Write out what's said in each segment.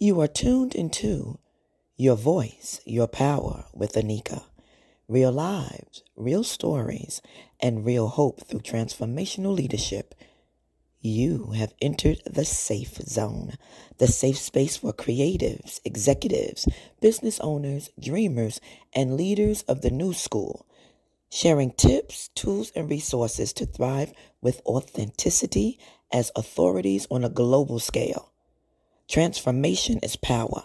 You are tuned into Your Voice, Your Power with Anika. Real lives, real stories, and real hope through transformational leadership. You have entered the safe zone, the safe space for creatives, executives, business owners, dreamers, and leaders of the new school, sharing tips, tools, and resources to thrive with authenticity as authorities on a global scale. Transformation is power,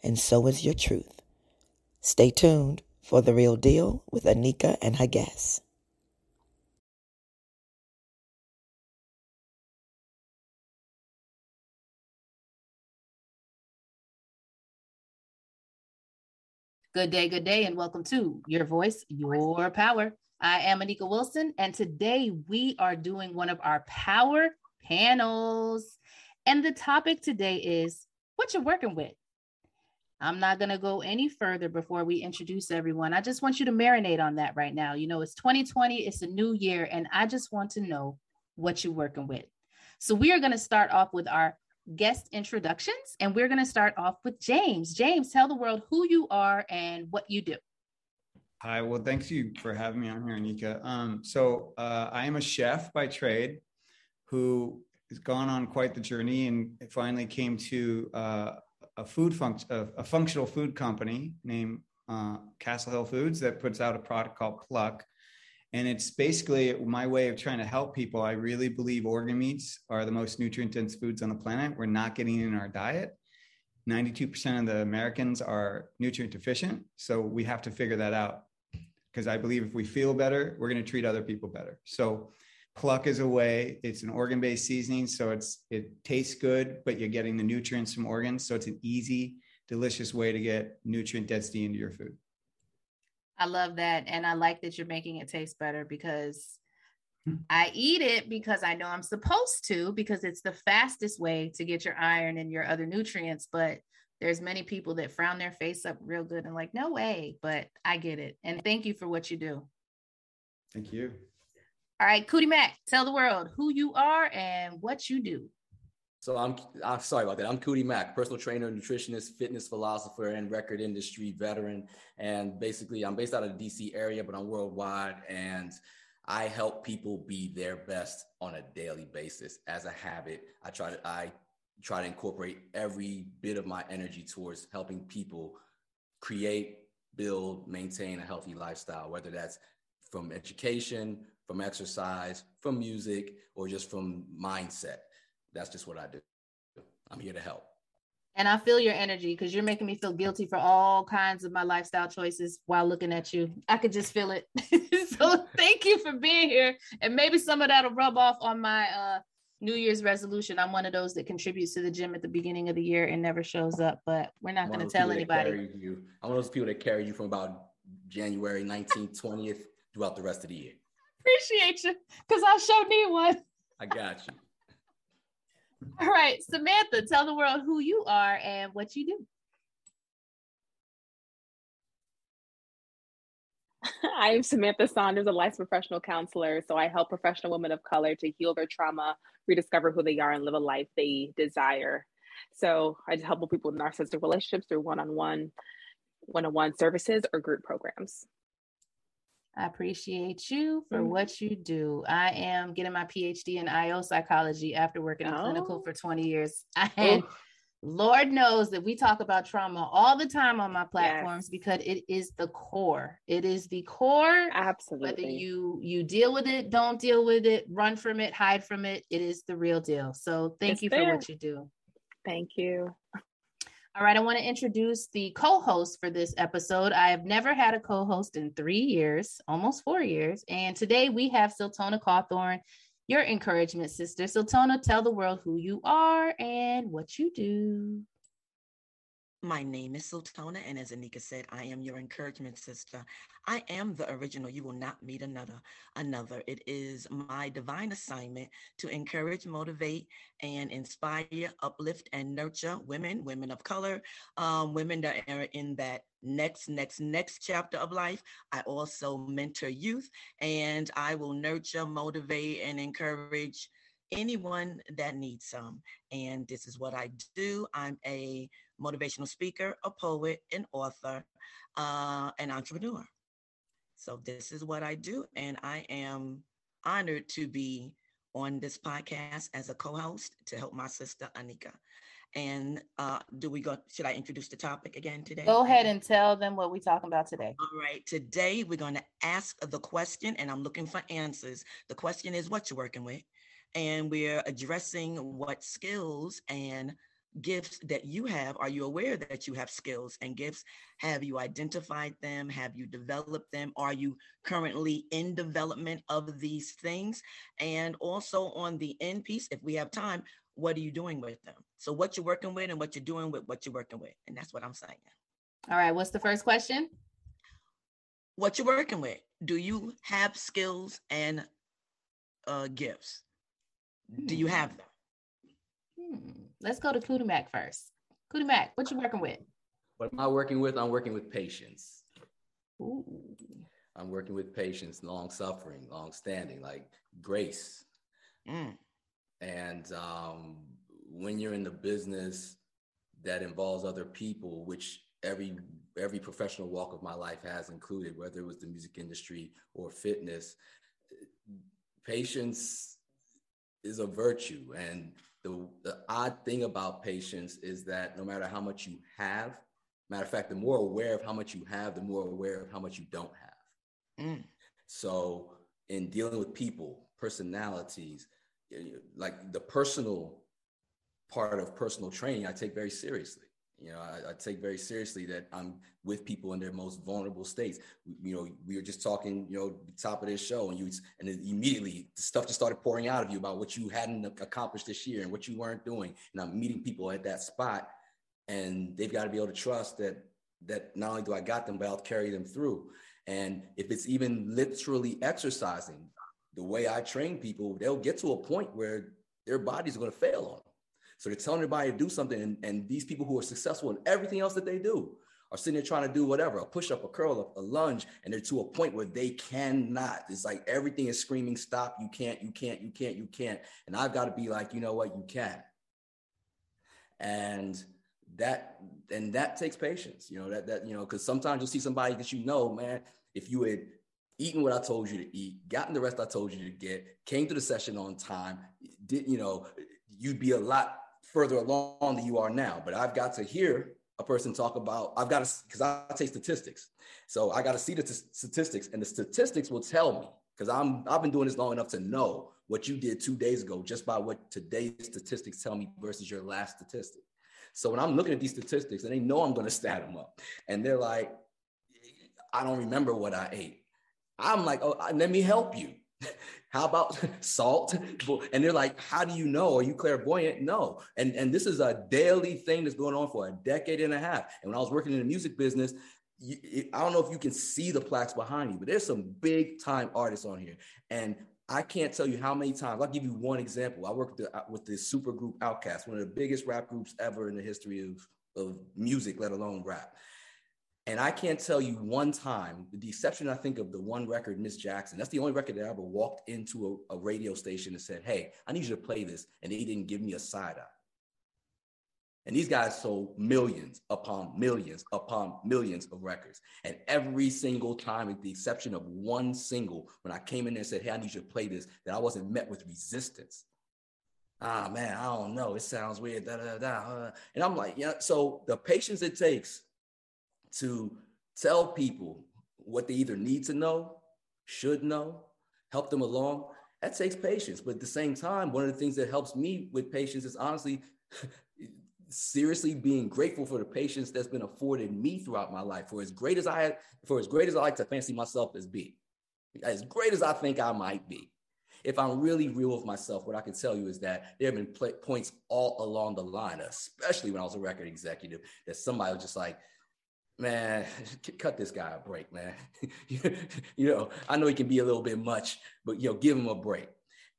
and so is your truth. Stay tuned for the real deal with Anika and guests. Good day, good day, and welcome to Your Voice, Your Power. I am Anika Wilson, and today we are doing one of our power panels. And the topic today is what you're working with. I'm not going to go any further before we introduce everyone. I just want you to marinate on that right now. You know, it's 2020, it's a new year, and I just want to know what you're working with. So, we are going to start off with our guest introductions, and we're going to start off with James. James, tell the world who you are and what you do. Hi, well, thanks you for having me on here, Anika. Um, so, uh, I am a chef by trade who has gone on quite the journey and finally came to uh, a food function, a, a, functional food company named uh, Castle Hill Foods that puts out a product called Pluck. And it's basically my way of trying to help people. I really believe organ meats are the most nutrient dense foods on the planet. We're not getting in our diet. 92% of the Americans are nutrient deficient. So we have to figure that out because I believe if we feel better, we're going to treat other people better. So pluck is a way it's an organ based seasoning so it's it tastes good but you're getting the nutrients from organs so it's an easy delicious way to get nutrient density into your food i love that and i like that you're making it taste better because hmm. I eat it because I know I'm supposed to, because it's the fastest way to get your iron and your other nutrients. But there's many people that frown their face up real good and like, no way. But I get it. And thank you for what you do. Thank you. All right, Cootie Mac, tell the world who you are and what you do. So I'm I'm sorry about that. I'm Cootie Mac, personal trainer, nutritionist, fitness philosopher, and record industry veteran. And basically, I'm based out of the DC area, but I'm worldwide. And I help people be their best on a daily basis as a habit. I try to I try to incorporate every bit of my energy towards helping people create, build, maintain a healthy lifestyle, whether that's from education, from exercise, from music, or just from mindset. That's just what I do. I'm here to help. And I feel your energy because you're making me feel guilty for all kinds of my lifestyle choices while looking at you. I could just feel it. so thank you for being here. And maybe some of that'll rub off on my uh, New Year's resolution. I'm one of those that contributes to the gym at the beginning of the year and never shows up, but we're not going to tell anybody. I'm one of those people that carry you from about January 19th, 20th throughout the rest of the year. Appreciate you because I sure need one. I got you. All right, Samantha, tell the world who you are and what you do. I'm Samantha Saunders, a licensed professional counselor. So I help professional women of color to heal their trauma, rediscover who they are, and live a life they desire. So I just help people with narcissistic relationships through one-on-one, one-on-one services or group programs. I appreciate you for mm-hmm. what you do. I am getting my PhD in IO psychology after working in oh. clinical for 20 years. And oh. Lord knows that we talk about trauma all the time on my platforms yes. because it is the core. It is the core. Absolutely. Whether you you deal with it, don't deal with it, run from it, hide from it, it is the real deal. So thank it's you for what you do. Thank you. All right, I want to introduce the co host for this episode. I have never had a co host in three years, almost four years. And today we have Sultana Cawthorn, your encouragement sister. Sultana, tell the world who you are and what you do. My name is Sultana, and as Anika said, I am your encouragement sister. I am the original. You will not meet another. Another. It is my divine assignment to encourage, motivate, and inspire, uplift, and nurture women, women of color, um, women that are in that next, next, next chapter of life. I also mentor youth, and I will nurture, motivate, and encourage anyone that needs some. And this is what I do. I'm a motivational speaker, a poet, an author, uh, an entrepreneur. So this is what I do. And I am honored to be on this podcast as a co-host to help my sister Anika. And uh, do we go? Should I introduce the topic again today? Go ahead and tell them what we're talking about today. All right. Today we're going to ask the question, and I'm looking for answers. The question is what you're working with, and we're addressing what skills and gifts that you have. Are you aware that you have skills and gifts? Have you identified them? Have you developed them? Are you currently in development of these things? And also on the end piece, if we have time, what are you doing with them? So what you're working with and what you're doing with what you're working with. And that's what I'm saying. All right. What's the first question? What you're working with. Do you have skills and uh, gifts? Do you have them? Hmm. Let's go to Cootie Mac first. Cootie Mac, what you working with? What am I working with? I'm working with patience. Ooh. I'm working with patience, long suffering, long standing, like grace. Mm. And um, when you're in the business that involves other people, which every every professional walk of my life has included, whether it was the music industry or fitness, patience is a virtue. And the, the odd thing about patience is that no matter how much you have, matter of fact, the more aware of how much you have, the more aware of how much you don't have. Mm. So in dealing with people, personalities, like the personal part of personal training, I take very seriously. You know, I, I, take very seriously that I'm with people in their most vulnerable states. You know, we were just talking, you know, top of this show, and you and immediately stuff just started pouring out of you about what you hadn't accomplished this year and what you weren't doing. And I'm meeting people at that spot, and they've got to be able to trust that that not only do I got them, but I'll carry them through. And if it's even literally exercising, the way I train people, they'll get to a point where their are going to fail on them. So they're telling everybody to do something, and, and these people who are successful in everything else that they do are sitting there trying to do whatever a push up, a curl, a, a lunge, and they're to a point where they cannot. It's like everything is screaming, stop, you can't, you can't, you can't, you can't. And I've got to be like, you know what, you can. And that and that takes patience, you know, that that, you know, because sometimes you'll see somebody that you know, man, if you had eaten what I told you to eat, gotten the rest I told you to get, came to the session on time, did you know, you'd be a lot further along than you are now. But I've got to hear a person talk about, I've got to, because I take statistics. So I got to see the t- statistics, and the statistics will tell me, because I'm I've been doing this long enough to know what you did two days ago just by what today's statistics tell me versus your last statistic. So when I'm looking at these statistics and they know I'm going to stat them up, and they're like, I don't remember what I ate. I'm like, oh, let me help you. How about salt? And they're like, how do you know? Are you clairvoyant? No. And, and this is a daily thing that's going on for a decade and a half. And when I was working in the music business, you, I don't know if you can see the plaques behind me, but there's some big time artists on here. And I can't tell you how many times. I'll give you one example. I worked with the, uh, with the super group OutKast, one of the biggest rap groups ever in the history of, of music, let alone rap. And I can't tell you one time, the exception, I think, of the one record, Miss Jackson. That's the only record that I ever walked into a, a radio station and said, Hey, I need you to play this. And they didn't give me a side eye. And these guys sold millions upon millions upon millions of records. And every single time, with the exception of one single, when I came in there and said, Hey, I need you to play this, that I wasn't met with resistance. Ah, man, I don't know. It sounds weird. Da, da, da, and I'm like, yeah. So the patience it takes to tell people what they either need to know, should know, help them along. That takes patience. But at the same time, one of the things that helps me with patience is honestly seriously being grateful for the patience that's been afforded me throughout my life. For as great as I for as great as I like to fancy myself as be, as great as I think I might be. If I'm really real with myself, what I can tell you is that there have been pl- points all along the line, especially when I was a record executive, that somebody was just like, man, cut this guy a break, man. you know, I know he can be a little bit much, but you know, give him a break.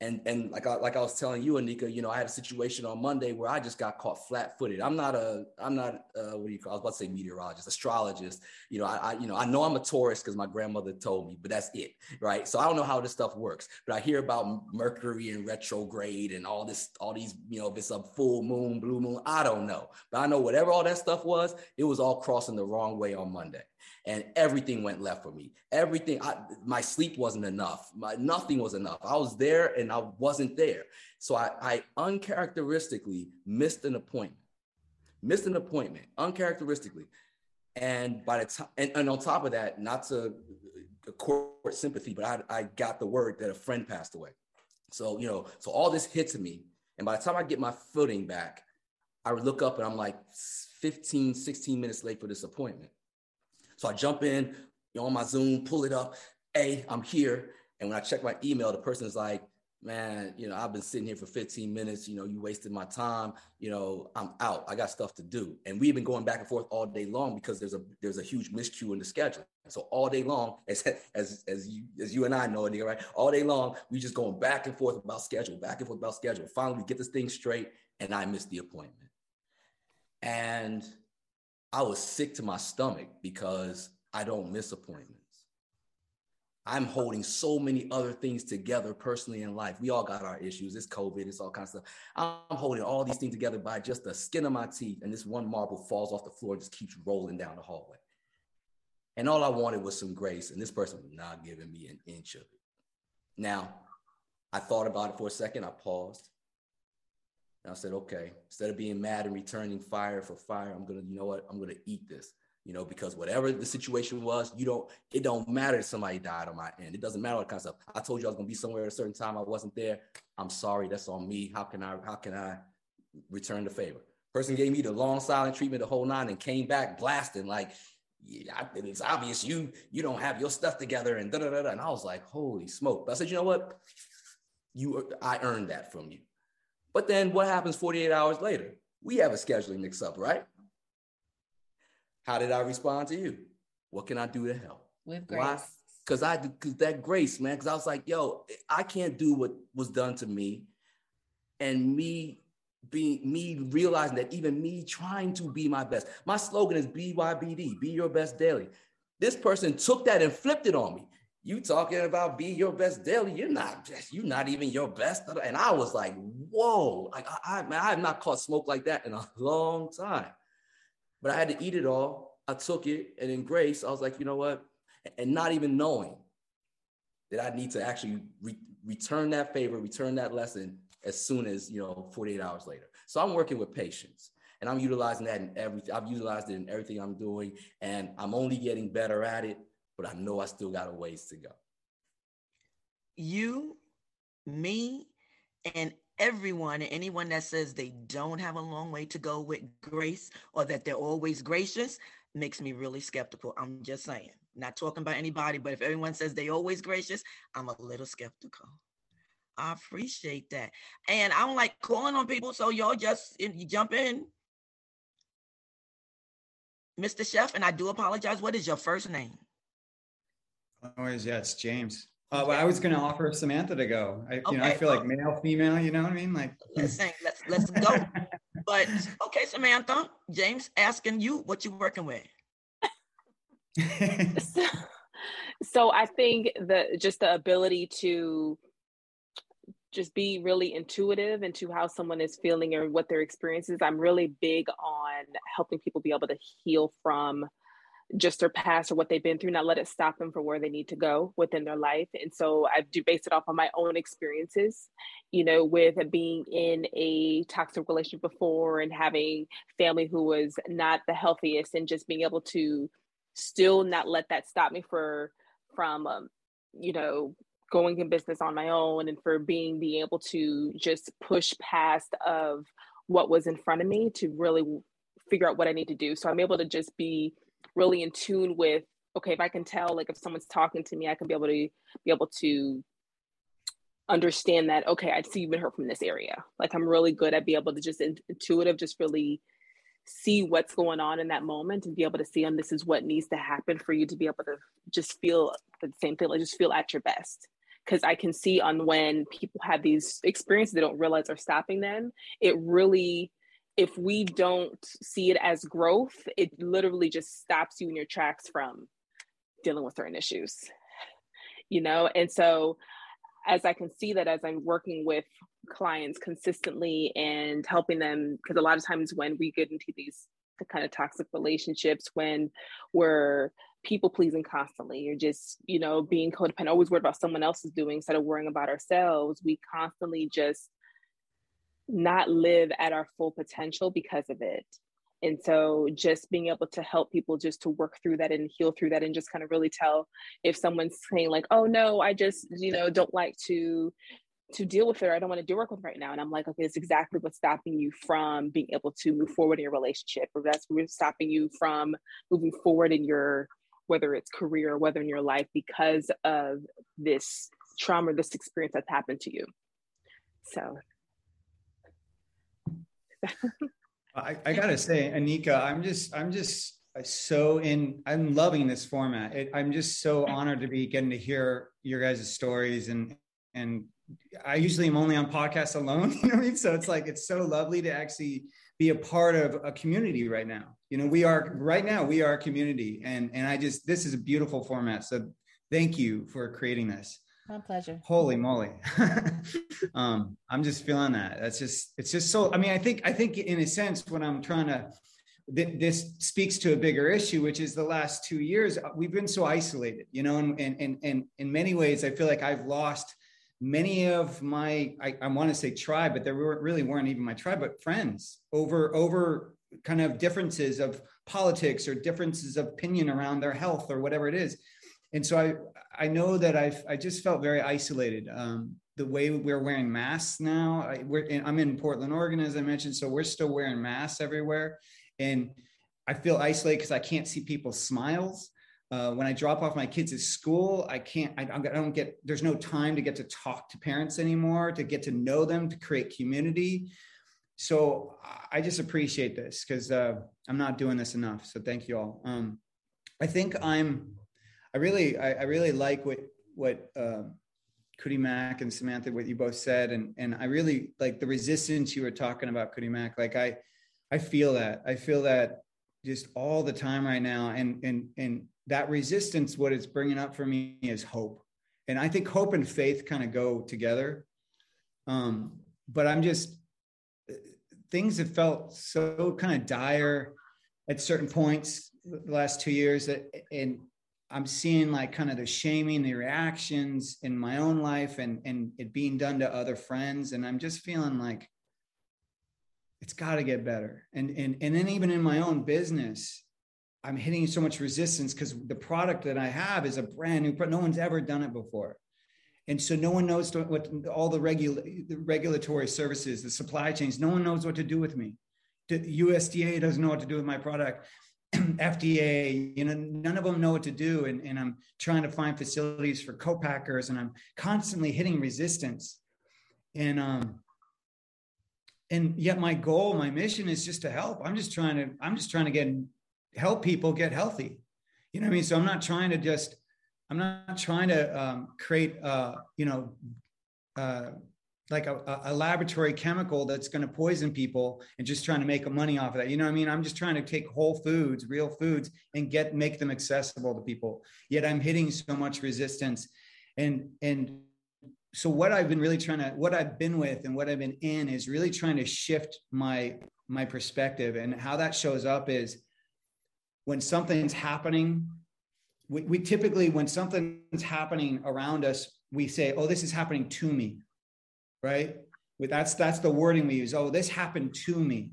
And and like I, like I was telling you, Anika, you know, I had a situation on Monday where I just got caught flat-footed. I'm not a I'm not uh, what do you call? I was about to say meteorologist, astrologist. You know, I, I you know I know I'm a Taurus because my grandmother told me, but that's it, right? So I don't know how this stuff works, but I hear about Mercury and retrograde and all this, all these, you know, if it's a full moon, blue moon, I don't know, but I know whatever all that stuff was, it was all crossing the wrong way on Monday and everything went left for me. Everything, I, my sleep wasn't enough. My nothing was enough. I was there and I wasn't there. So I, I uncharacteristically missed an appointment. Missed an appointment uncharacteristically. And by the time, and, and on top of that, not to uh, court sympathy, but I, I got the word that a friend passed away. So, you know, so all this hits me. And by the time I get my footing back, I look up and I'm like 15, 16 minutes late for this appointment. So I jump in you know, on my Zoom, pull it up. Hey, I'm here. And when I check my email, the person is like, man, you know, I've been sitting here for 15 minutes. You know, you wasted my time. You know, I'm out. I got stuff to do. And we've been going back and forth all day long because there's a there's a huge miscue in the schedule. So all day long, as as as you as you and I know, Anika, right? All day long, we just going back and forth about schedule, back and forth about schedule. Finally, we get this thing straight, and I miss the appointment. And I was sick to my stomach because I don't miss appointments. I'm holding so many other things together personally in life. We all got our issues. It's COVID, it's all kinds of stuff. I'm holding all these things together by just the skin of my teeth, and this one marble falls off the floor and just keeps rolling down the hallway. And all I wanted was some grace, and this person was not giving me an inch of it. Now, I thought about it for a second. I paused. And I said, okay, instead of being mad and returning fire for fire, I'm gonna, you know what? I'm gonna eat this, you know, because whatever the situation was, you don't, it don't matter if somebody died on my end. It doesn't matter what kind of stuff. I told you I was gonna be somewhere at a certain time. I wasn't there. I'm sorry. That's on me. How can I, how can I return the favor? Person gave me the long silent treatment, the whole nine, and came back blasting like, yeah, it's obvious you you don't have your stuff together and da da da. And I was like, holy smoke! But I said, you know what? You, I earned that from you. But then what happens 48 hours later? We have a scheduling mix up, right? How did I respond to you? What can I do to help? With grace. Because I because that grace, man. Because I was like, yo, I can't do what was done to me. And me being me realizing that even me trying to be my best. My slogan is BYBD, be your best daily. This person took that and flipped it on me you talking about be your best daily. You're not you're not even your best. And I was like, whoa, like I, I, man, I have not caught smoke like that in a long time. But I had to eat it all. I took it, and in grace, I was like, you know what? And not even knowing that I need to actually re- return that favor, return that lesson as soon as you know 48 hours later. So I'm working with patience, and I'm utilizing that in everything. I've utilized it in everything I'm doing, and I'm only getting better at it but I know I still got a ways to go. You, me, and everyone anyone that says they don't have a long way to go with grace or that they're always gracious makes me really skeptical. I'm just saying, not talking about anybody, but if everyone says they always gracious, I'm a little skeptical. I appreciate that. And I don't like calling on people, so y'all just you jump in. Mr. Chef, and I do apologize. What is your first name? Always, yeah, it's James. Uh, well, I was going to offer Samantha to go. I, okay. you know, I feel like male, female. You know what I mean? Like, listen, let's let's go. but okay, Samantha, James asking you what you're working with. so, so I think the just the ability to just be really intuitive into how someone is feeling or what their experience is. I'm really big on helping people be able to heal from just their past or what they've been through, not let it stop them from where they need to go within their life. And so I do base it off on my own experiences, you know, with being in a toxic relationship before and having family who was not the healthiest and just being able to still not let that stop me for from um, you know going in business on my own and for being being able to just push past of what was in front of me to really figure out what I need to do. So I'm able to just be really in tune with okay if i can tell like if someone's talking to me i can be able to be able to understand that okay i see you've been hurt from this area. Like i'm really good at be able to just intuitive just really see what's going on in that moment and be able to see and this is what needs to happen for you to be able to just feel the same thing like just feel at your best. Because I can see on when people have these experiences they don't realize are stopping them, it really if we don't see it as growth, it literally just stops you in your tracks from dealing with certain issues. You know, and so as I can see that as I'm working with clients consistently and helping them, because a lot of times when we get into these the kind of toxic relationships, when we're people pleasing constantly, you're just, you know, being codependent, always worried about someone else is doing instead of worrying about ourselves, we constantly just not live at our full potential because of it. And so just being able to help people just to work through that and heal through that and just kind of really tell if someone's saying like, oh no, I just, you know, don't like to to deal with it or I don't want to do work with right now. And I'm like, okay, it's exactly what's stopping you from being able to move forward in your relationship, or that's what's stopping you from moving forward in your whether it's career or whether in your life because of this trauma, this experience that's happened to you. So I, I gotta say, Anika, I'm just, I'm just uh, so in. I'm loving this format. It, I'm just so honored to be getting to hear your guys' stories, and and I usually am only on podcasts alone. You know what I mean? So it's like it's so lovely to actually be a part of a community right now. You know, we are right now. We are a community, and and I just this is a beautiful format. So thank you for creating this. My pleasure. Holy moly. um, I'm just feeling that. That's just, it's just so, I mean, I think, I think in a sense, when I'm trying to, th- this speaks to a bigger issue, which is the last two years, uh, we've been so isolated, you know, and, and, and, and in many ways, I feel like I've lost many of my, I, I want to say tribe, but there were, really weren't even my tribe, but friends over, over kind of differences of politics or differences of opinion around their health or whatever it is and so I I know that I've I just felt very isolated. Um, the way we're wearing masks now, I, I'm in Portland, Oregon, as I mentioned, so we're still wearing masks everywhere, and I feel isolated because I can't see people's smiles. Uh, when I drop off my kids at school, I can't. I, I don't get. There's no time to get to talk to parents anymore, to get to know them, to create community. So I just appreciate this because uh, I'm not doing this enough. So thank you all. Um, I think I'm I really, I, I really like what what uh, Cootie Mac and Samantha, what you both said, and and I really like the resistance you were talking about, Cootie Mac. Like I, I feel that. I feel that just all the time right now, and and and that resistance, what it's bringing up for me is hope, and I think hope and faith kind of go together. Um, but I'm just things have felt so kind of dire at certain points the last two years that and I'm seeing like kind of the shaming, the reactions in my own life and and it being done to other friends. And I'm just feeling like it's got to get better. And and and then even in my own business, I'm hitting so much resistance because the product that I have is a brand new product. No one's ever done it before. And so no one knows what all the, regula- the regulatory services, the supply chains, no one knows what to do with me. The USDA doesn't know what to do with my product. FDA, you know, none of them know what to do. And, and I'm trying to find facilities for co-packers and I'm constantly hitting resistance. And um, and yet my goal, my mission is just to help. I'm just trying to, I'm just trying to get help people get healthy. You know what I mean? So I'm not trying to just, I'm not trying to um, create uh, you know, uh, like a, a, laboratory chemical that's going to poison people and just trying to make a money off of that. You know what I mean? I'm just trying to take whole foods, real foods, and get make them accessible to people. Yet I'm hitting so much resistance. And and so what I've been really trying to what I've been with and what I've been in is really trying to shift my my perspective. And how that shows up is when something's happening, we, we typically when something's happening around us, we say, oh, this is happening to me right? That's that's the wording we use. Oh, this happened to me.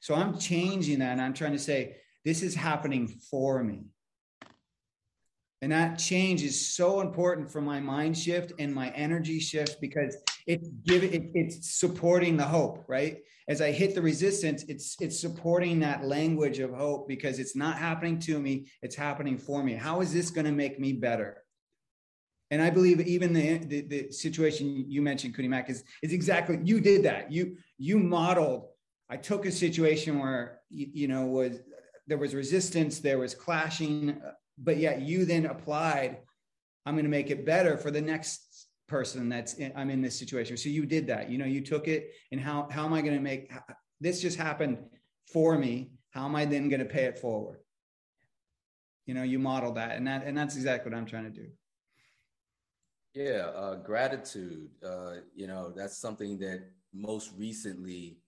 So I'm changing that and I'm trying to say this is happening for me. And that change is so important for my mind shift and my energy shift because it's giving it, it's supporting the hope, right? As I hit the resistance, it's it's supporting that language of hope because it's not happening to me, it's happening for me. How is this going to make me better? And I believe even the, the, the situation you mentioned, Cootie Mac, is, is exactly, you did that. You, you modeled, I took a situation where, you, you know, was, there was resistance, there was clashing, but yet you then applied, I'm going to make it better for the next person that's in, I'm in this situation. So you did that. You know, you took it and how how am I going to make this just happened for me? How am I then going to pay it forward? You know, you model that, and that and that's exactly what I'm trying to do. Yeah, uh, gratitude. Uh, you know, that's something that most recently,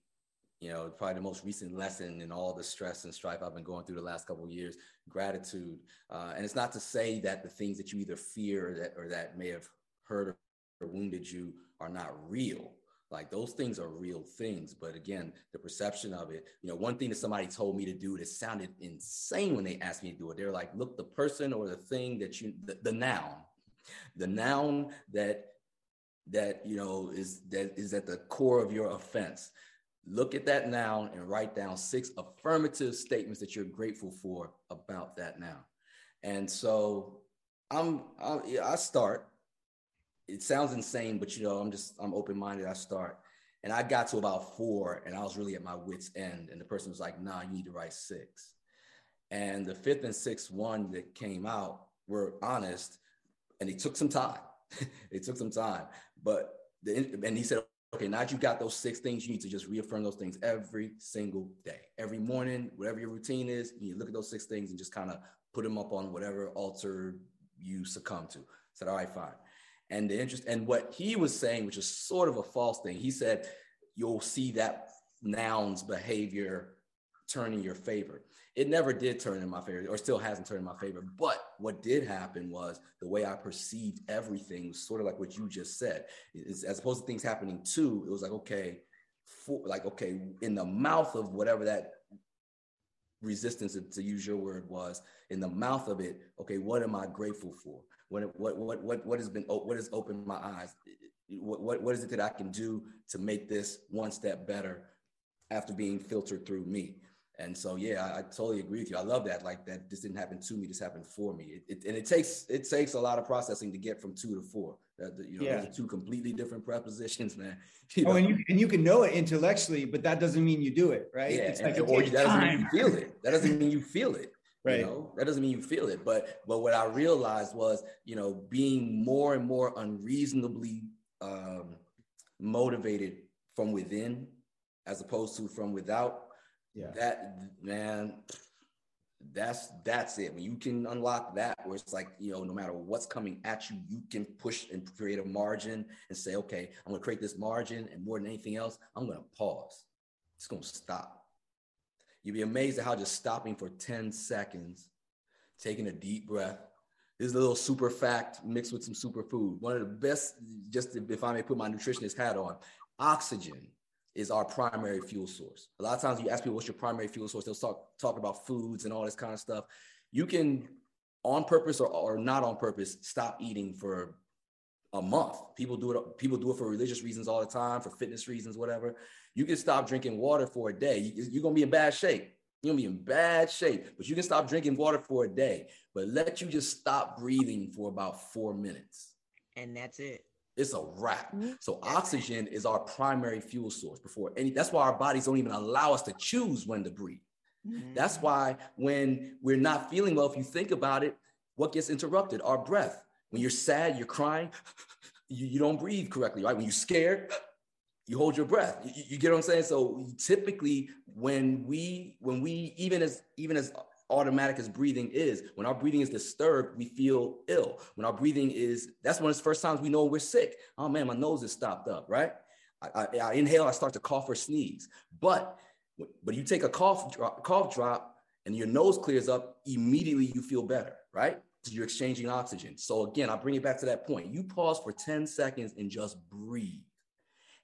you know, probably the most recent lesson in all the stress and strife I've been going through the last couple of years. Gratitude, uh, and it's not to say that the things that you either fear or that or that may have hurt or wounded you are not real. Like those things are real things, but again, the perception of it. You know, one thing that somebody told me to do that sounded insane when they asked me to do it. They're like, "Look, the person or the thing that you, the, the noun, the noun that that you know is that is at the core of your offense. Look at that noun and write down six affirmative statements that you're grateful for about that noun. And so i'm, I'm i start. It sounds insane but you know i'm just i'm open-minded. I start. And i got to about four and i was really at my wits end and the person was like nah you need to write six. And the fifth and sixth one that came out were honest and it took some time. it took some time, but the, and he said, okay, now that you got those six things, you need to just reaffirm those things every single day, every morning, whatever your routine is. You look at those six things and just kind of put them up on whatever altar you succumb to. I said, all right, fine. And the interest and what he was saying, which is sort of a false thing, he said you'll see that noun's behavior turn in your favor. It never did turn in my favor, or still hasn't turned in my favor. But what did happen was the way I perceived everything was sort of like what you just said. It's, as opposed to things happening to, it was like, okay, for, like, okay, in the mouth of whatever that resistance, to use your word, was, in the mouth of it, okay, what am I grateful for? What, what, what, what, what has been, what has opened my eyes? What, what, what is it that I can do to make this one step better after being filtered through me? And so, yeah, I, I, totally agree with you. I love that. Like that, this didn't happen to me. This happened for me. It, it, and it takes it takes a lot of processing to get from two to four. That you know, yeah. those are two completely different prepositions, man. You oh, know? Oh, and you and you can know it intellectually, but that doesn't mean you do it, right? Yeah, it's like it or that doesn't mean you feel it. That doesn't mean you feel it. Right. You know, that doesn't mean you feel it. But but what I realized was, you know, being more and more unreasonably um, motivated from within, as opposed to from without yeah. That man, that's that's it. When you can unlock that, where it's like, you know, no matter what's coming at you, you can push and create a margin and say, okay, I'm gonna create this margin, and more than anything else, I'm gonna pause. It's gonna stop. You'd be amazed at how just stopping for 10 seconds, taking a deep breath. This is a little super fact mixed with some super food. One of the best, just if I may put my nutritionist hat on, oxygen is our primary fuel source. A lot of times you ask people what's your primary fuel source, they'll start talking about foods and all this kind of stuff. You can, on purpose or, or not on purpose, stop eating for a month. People do it. People do it for religious reasons all the time, for fitness reasons, whatever. You can stop drinking water for a day. You, are gonna be in bad shape. You're gonna be in bad shape, but you can stop drinking water for a day. But let you just stop breathing for about four minutes, and that's it it's a wrap. Mm-hmm. So oxygen is our primary fuel source before any. That's why our bodies don't even allow us to choose when to breathe. Mm-hmm. That's why when we're not feeling well, if you think about it, what gets interrupted? Our breath. When you're sad, you're crying, you, you don't breathe correctly, right? When you're scared, you hold your breath. You, you, get what I'm saying? So typically, when we when we even as even as automatic as breathing is. When our breathing is disturbed, we feel ill. When our breathing is, that's when it's first times we know we're sick. Oh man, my nose is stopped up, right? I, I, I inhale, I start to cough or sneeze. But but you take a cough drop, cough drop and your nose clears up, immediately you feel better, right? Because you're exchanging oxygen. So again, I bring it back to that point. You pause for 10 seconds and just breathe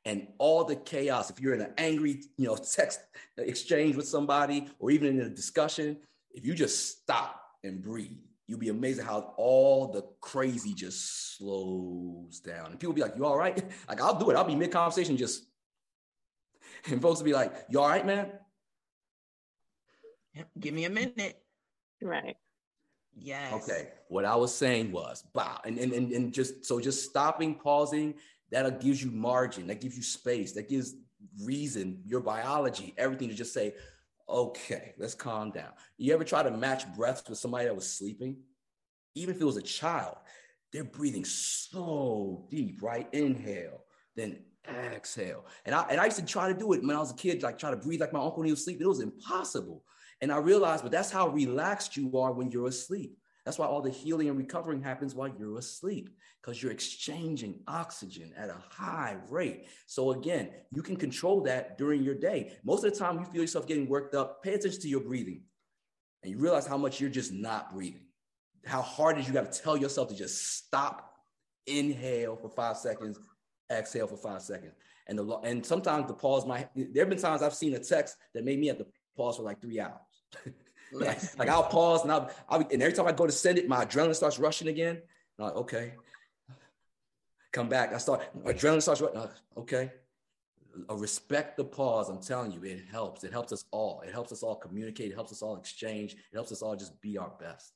and all the chaos if you're in an angry you know text exchange with somebody or even in a discussion if you just stop and breathe, you'll be amazed at how all the crazy just slows down. And people be like, You all right? Like, I'll do it. I'll be mid conversation, just, and folks will be like, You all right, man? Give me a minute. Right. Yes. Okay. What I was saying was, wow. And, and, and, and just, so just stopping, pausing, that gives you margin, that gives you space, that gives reason, your biology, everything to just say, okay, let's calm down. You ever try to match breaths with somebody that was sleeping? Even if it was a child, they're breathing so deep, right? Inhale, then exhale. And I, and I used to try to do it when I was a kid, like try to breathe like my uncle when he was asleep. It was impossible. And I realized, but that's how relaxed you are when you're asleep. That's why all the healing and recovering happens while you're asleep, because you're exchanging oxygen at a high rate. So again, you can control that during your day. Most of the time you feel yourself getting worked up, pay attention to your breathing. And you realize how much you're just not breathing. How hard is you got to tell yourself to just stop, inhale for five seconds, exhale for five seconds. And the and sometimes the pause might there have been times I've seen a text that made me have to pause for like three hours. like, like, I'll pause and I'll, I'll, and every time I go to send it, my adrenaline starts rushing again. I'm like, okay. Come back. I start adrenaline starts rushing. Okay. Uh, respect the pause. I'm telling you, it helps. It helps us all. It helps us all communicate. It helps us all exchange. It helps us all just be our best.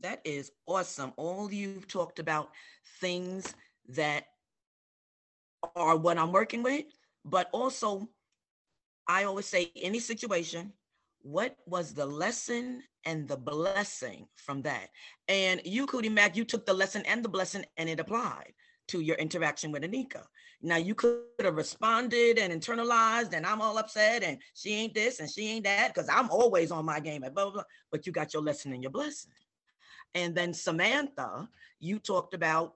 That is awesome. All you've talked about things that are what I'm working with, but also I always say any situation, what was the lesson and the blessing from that? And you, Cootie Mac, you took the lesson and the blessing and it applied to your interaction with Anika. Now you could have responded and internalized, and I'm all upset, and she ain't this and she ain't that, because I'm always on my game at blah, blah, blah. But you got your lesson and your blessing. And then Samantha, you talked about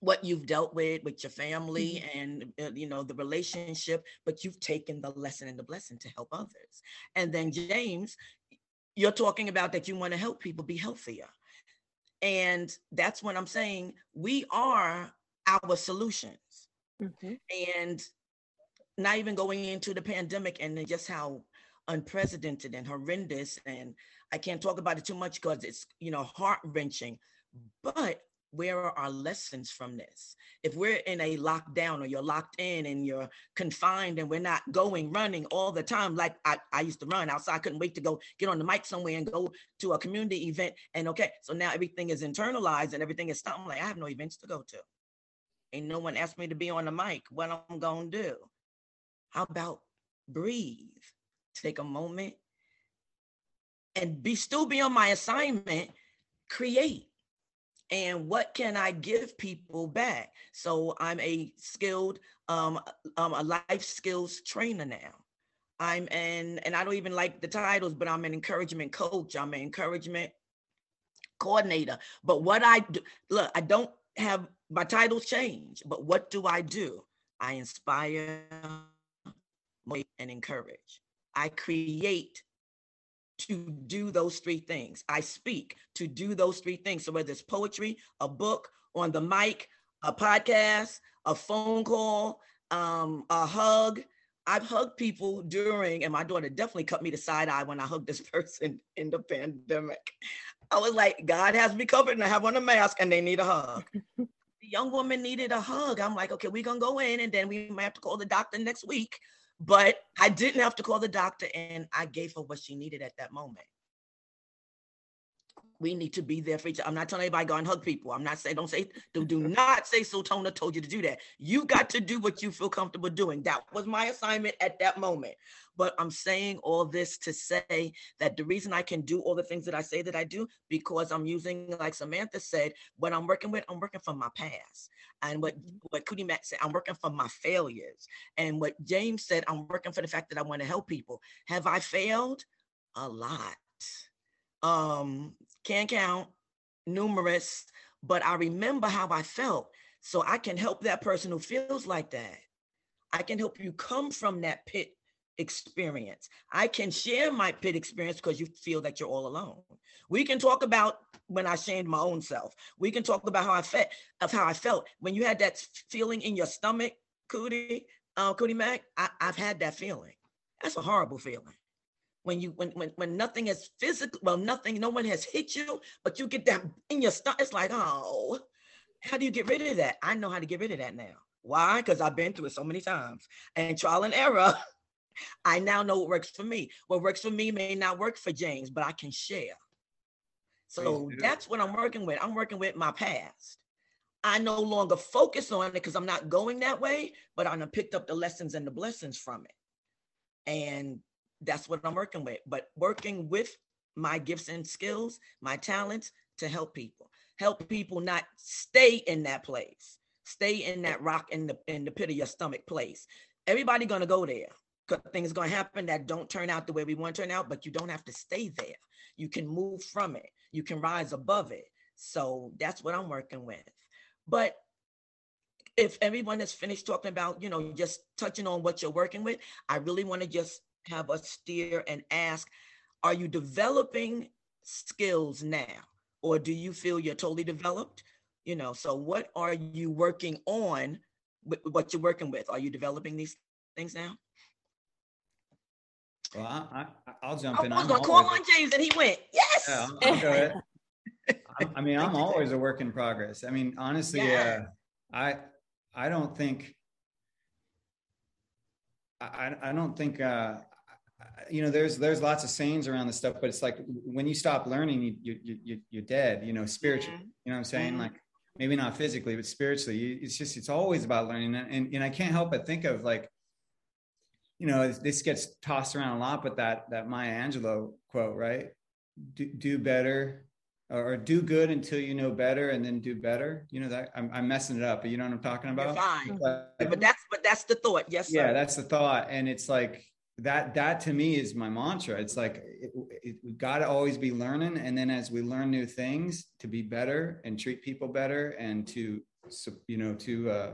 what you've dealt with with your family mm-hmm. and uh, you know the relationship but you've taken the lesson and the blessing to help others and then james you're talking about that you want to help people be healthier and that's what i'm saying we are our solutions mm-hmm. and not even going into the pandemic and just how unprecedented and horrendous and i can't talk about it too much because it's you know heart wrenching but where are our lessons from this? If we're in a lockdown or you're locked in and you're confined and we're not going running all the time, like I, I used to run outside, I couldn't wait to go get on the mic somewhere and go to a community event. And okay, so now everything is internalized and everything is stopped. I'm like, I have no events to go to. Ain't no one asked me to be on the mic. What I'm gonna do? How about breathe? Take a moment and be still be on my assignment, create and what can I give people back? So I'm a skilled, um, um, a life skills trainer now. I'm an, and I don't even like the titles, but I'm an encouragement coach. I'm an encouragement coordinator. But what I do, look, I don't have my titles change, but what do I do? I inspire, and encourage. I create to do those three things. I speak to do those three things. So whether it's poetry, a book, on the mic, a podcast, a phone call, um, a hug. I've hugged people during, and my daughter definitely cut me the side eye when I hugged this person in the pandemic. I was like, God has me covered and I have on a mask and they need a hug. the young woman needed a hug. I'm like, okay, we're gonna go in and then we might have to call the doctor next week but I didn't have to call the doctor and I gave her what she needed at that moment. We need to be there for each other. I'm not telling anybody go and hug people. I'm not saying, don't say, do, do not say Sultana told you to do that. You got to do what you feel comfortable doing. That was my assignment at that moment. But I'm saying all this to say that the reason I can do all the things that I say that I do, because I'm using, like Samantha said, what I'm working with, I'm working from my past. And what, mm-hmm. what Cootie Mac said, I'm working from my failures. And what James said, I'm working for the fact that I want to help people. Have I failed? A lot. Um, can't count, numerous, but I remember how I felt. So I can help that person who feels like that. I can help you come from that pit experience. I can share my pit experience because you feel that you're all alone. We can talk about when I shamed my own self. We can talk about how I felt of how I felt when you had that feeling in your stomach, Cootie, uh, Cootie Mac. I, I've had that feeling. That's a horrible feeling. When you when when when nothing is physical, well, nothing, no one has hit you, but you get that in your stomach. It's like, oh, how do you get rid of that? I know how to get rid of that now. Why? Because I've been through it so many times and trial and error. I now know what works for me. What works for me may not work for James, but I can share. So that's what I'm working with. I'm working with my past. I no longer focus on it because I'm not going that way, but I picked up the lessons and the blessings from it. And that's what I'm working with. But working with my gifts and skills, my talents to help people, help people not stay in that place, stay in that rock in the in the pit of your stomach place. Everybody gonna go there. Because things gonna happen that don't turn out the way we want to turn out, but you don't have to stay there. You can move from it. You can rise above it. So that's what I'm working with. But if everyone has finished talking about, you know, just touching on what you're working with, I really want to just have us steer and ask, are you developing skills now? Or do you feel you're totally developed? You know, so what are you working on with what you're working with? Are you developing these things now? Well, I, I, will jump in. I was going to call on James and he went, yes. Yeah, I'll, go. I, I, mean, I'm always a work in progress. I mean, honestly, yeah. uh, I, I don't think, I, I don't think, uh, you know, there's, there's lots of sayings around this stuff, but it's like when you stop learning, you, you, you, you're dead, you know, spiritually, mm-hmm. you know what I'm saying? Mm-hmm. Like maybe not physically, but spiritually, it's just, it's always about learning. And, and, and I can't help but think of like, you know, this gets tossed around a lot, but that that Maya Angelou quote, right? Do, do better or do good until you know better and then do better. You know that I'm, I'm messing it up, but you know what I'm talking about. You're fine, but, but that's but that's the thought. Yes, sir. Yeah, that's the thought, and it's like that. That to me is my mantra. It's like it, it, we got to always be learning, and then as we learn new things, to be better and treat people better, and to you know to uh,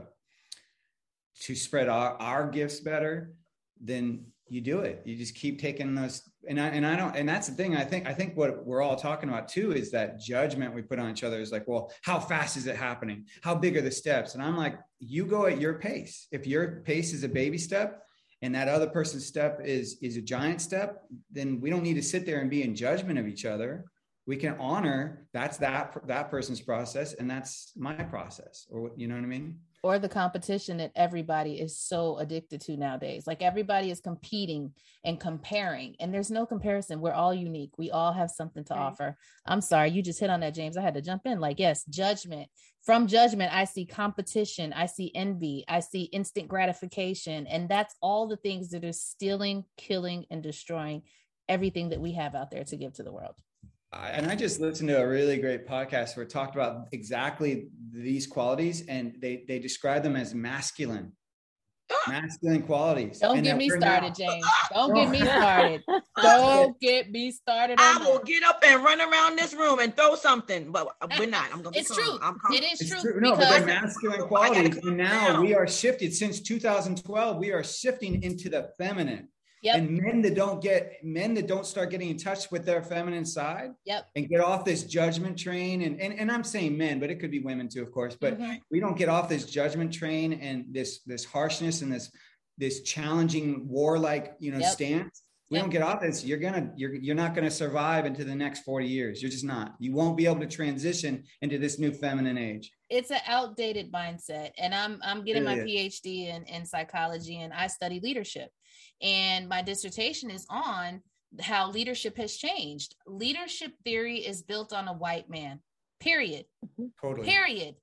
to spread our, our gifts better then you do it. You just keep taking those. And I, and I don't, and that's the thing. I think, I think what we're all talking about too is that judgment we put on each other is like, well, how fast is it happening? How big are the steps? And I'm like, you go at your pace. If your pace is a baby step and that other person's step is, is a giant step, then we don't need to sit there and be in judgment of each other. We can honor that's that, that person's process and that's my process or you know what I mean? Or the competition that everybody is so addicted to nowadays. Like everybody is competing and comparing, and there's no comparison. We're all unique. We all have something to offer. I'm sorry, you just hit on that, James. I had to jump in. Like, yes, judgment. From judgment, I see competition, I see envy, I see instant gratification. And that's all the things that are stealing, killing, and destroying everything that we have out there to give to the world and I just listened to a really great podcast where it talked about exactly these qualities, and they they describe them as masculine, masculine qualities. Don't get me started, out- James. Don't get me started. Don't get me started. I will get up and run around this room and throw something, but we're not. I'm gonna. It's true. It is it's true. true. No, but they're masculine qualities, and now we are shifted since 2012. We are shifting into the feminine. Yep. And men that don't get men that don't start getting in touch with their feminine side yep. and get off this judgment train. And, and, and I'm saying men, but it could be women too, of course. But mm-hmm. we don't get off this judgment train and this this harshness and this this challenging warlike, you know, yep. stance. We don't get off this. You're gonna you're you're not gonna survive into the next 40 years. You're just not. You won't be able to transition into this new feminine age it's an outdated mindset and i'm i'm getting my phd in in psychology and i study leadership and my dissertation is on how leadership has changed. Leadership theory is built on a white man. Period. Mm-hmm. Totally. Period.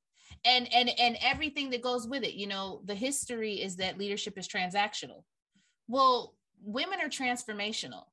And and and everything that goes with it. You know, the history is that leadership is transactional. Well, women are transformational.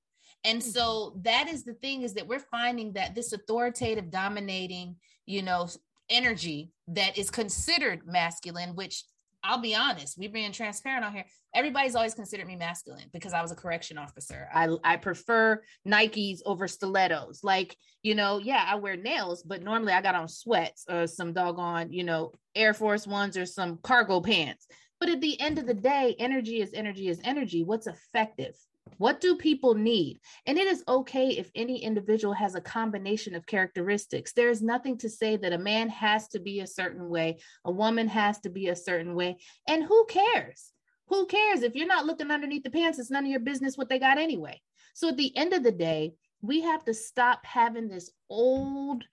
And so mm-hmm. that is the thing is that we're finding that this authoritative dominating, you know, energy that is considered masculine, which I'll be honest, we're being transparent on here. Everybody's always considered me masculine because I was a correction officer. I I prefer Nikes over stilettos. Like, you know, yeah, I wear nails, but normally I got on sweats or some doggone, you know, Air Force Ones or some cargo pants. But at the end of the day, energy is energy is energy. What's effective? What do people need? And it is okay if any individual has a combination of characteristics. There is nothing to say that a man has to be a certain way, a woman has to be a certain way. And who cares? Who cares? If you're not looking underneath the pants, it's none of your business what they got anyway. So at the end of the day, we have to stop having this old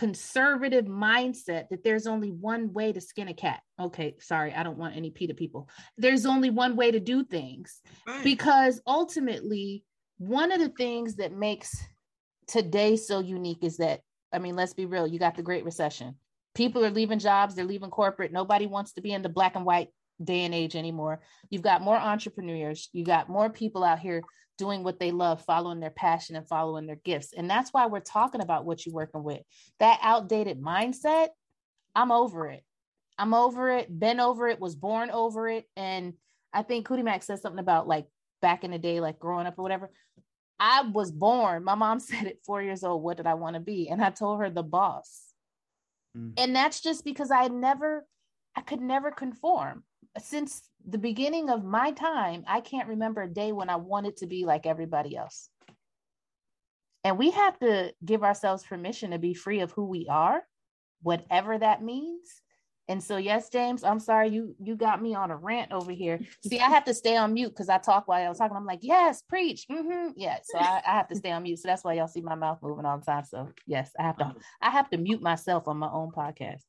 conservative mindset that there's only one way to skin a cat. Okay, sorry, I don't want any PETA people. There's only one way to do things right. because ultimately, one of the things that makes today so unique is that, I mean, let's be real, you got the Great Recession. People are leaving jobs, they're leaving corporate. Nobody wants to be in the black and white day and age anymore. You've got more entrepreneurs, you got more people out here doing what they love, following their passion and following their gifts. And that's why we're talking about what you're working with. That outdated mindset, I'm over it. I'm over it, been over it, was born over it. And I think Cootie Mac said something about like back in the day, like growing up or whatever. I was born, my mom said at four years old, what did I want to be? And I told her the boss. Mm. And that's just because I never, I could never conform. Since the beginning of my time, I can't remember a day when I wanted to be like everybody else. And we have to give ourselves permission to be free of who we are, whatever that means. And so, yes, James, I'm sorry you you got me on a rant over here. See, I have to stay on mute because I talk while I was talking. I'm like, yes, preach. Mm-hmm. Yeah, so I, I, have to stay on mute. So that's why y'all see my mouth moving all the time. So yes, I have to I have to mute myself on my own podcast.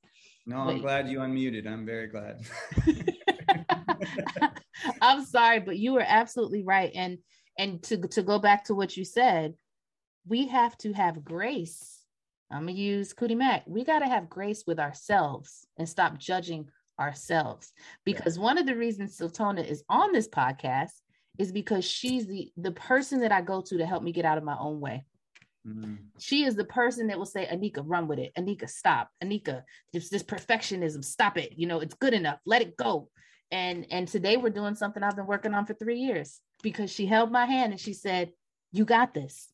No, I'm glad you unmuted. I'm very glad. I'm sorry, but you were absolutely right. And and to to go back to what you said, we have to have grace I'm gonna use Cootie Mac. We got to have grace with ourselves and stop judging ourselves. Because yeah. one of the reasons Sultana is on this podcast is because she's the the person that I go to to help me get out of my own way. Mm-hmm. She is the person that will say, Anika, run with it. Anika, stop. Anika, this this perfectionism, stop it. You know, it's good enough. Let it go. And and today we're doing something I've been working on for three years because she held my hand and she said, You got this.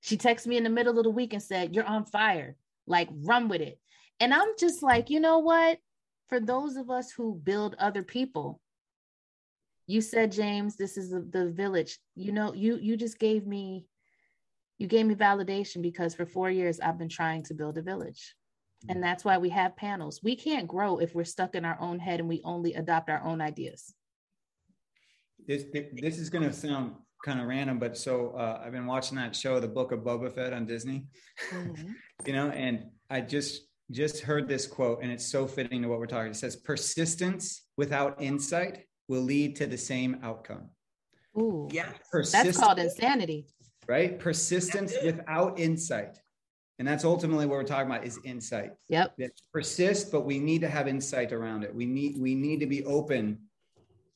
She texted me in the middle of the week and said, You're on fire. Like, run with it. And I'm just like, you know what? For those of us who build other people, you said, James, this is the, the village. You know, you you just gave me you gave me validation because for four years I've been trying to build a village. And that's why we have panels. We can't grow if we're stuck in our own head and we only adopt our own ideas. This this is going to sound kind of random, but so uh, I've been watching that show, The Book of Boba Fett on Disney. Mm-hmm. you know, and I just just heard this quote, and it's so fitting to what we're talking. It says, "Persistence without insight will lead to the same outcome." Ooh, yeah, that's called insanity, right? Persistence without insight. And that's ultimately what we're talking about is insight. Yep. That persist, but we need to have insight around it. We need we need to be open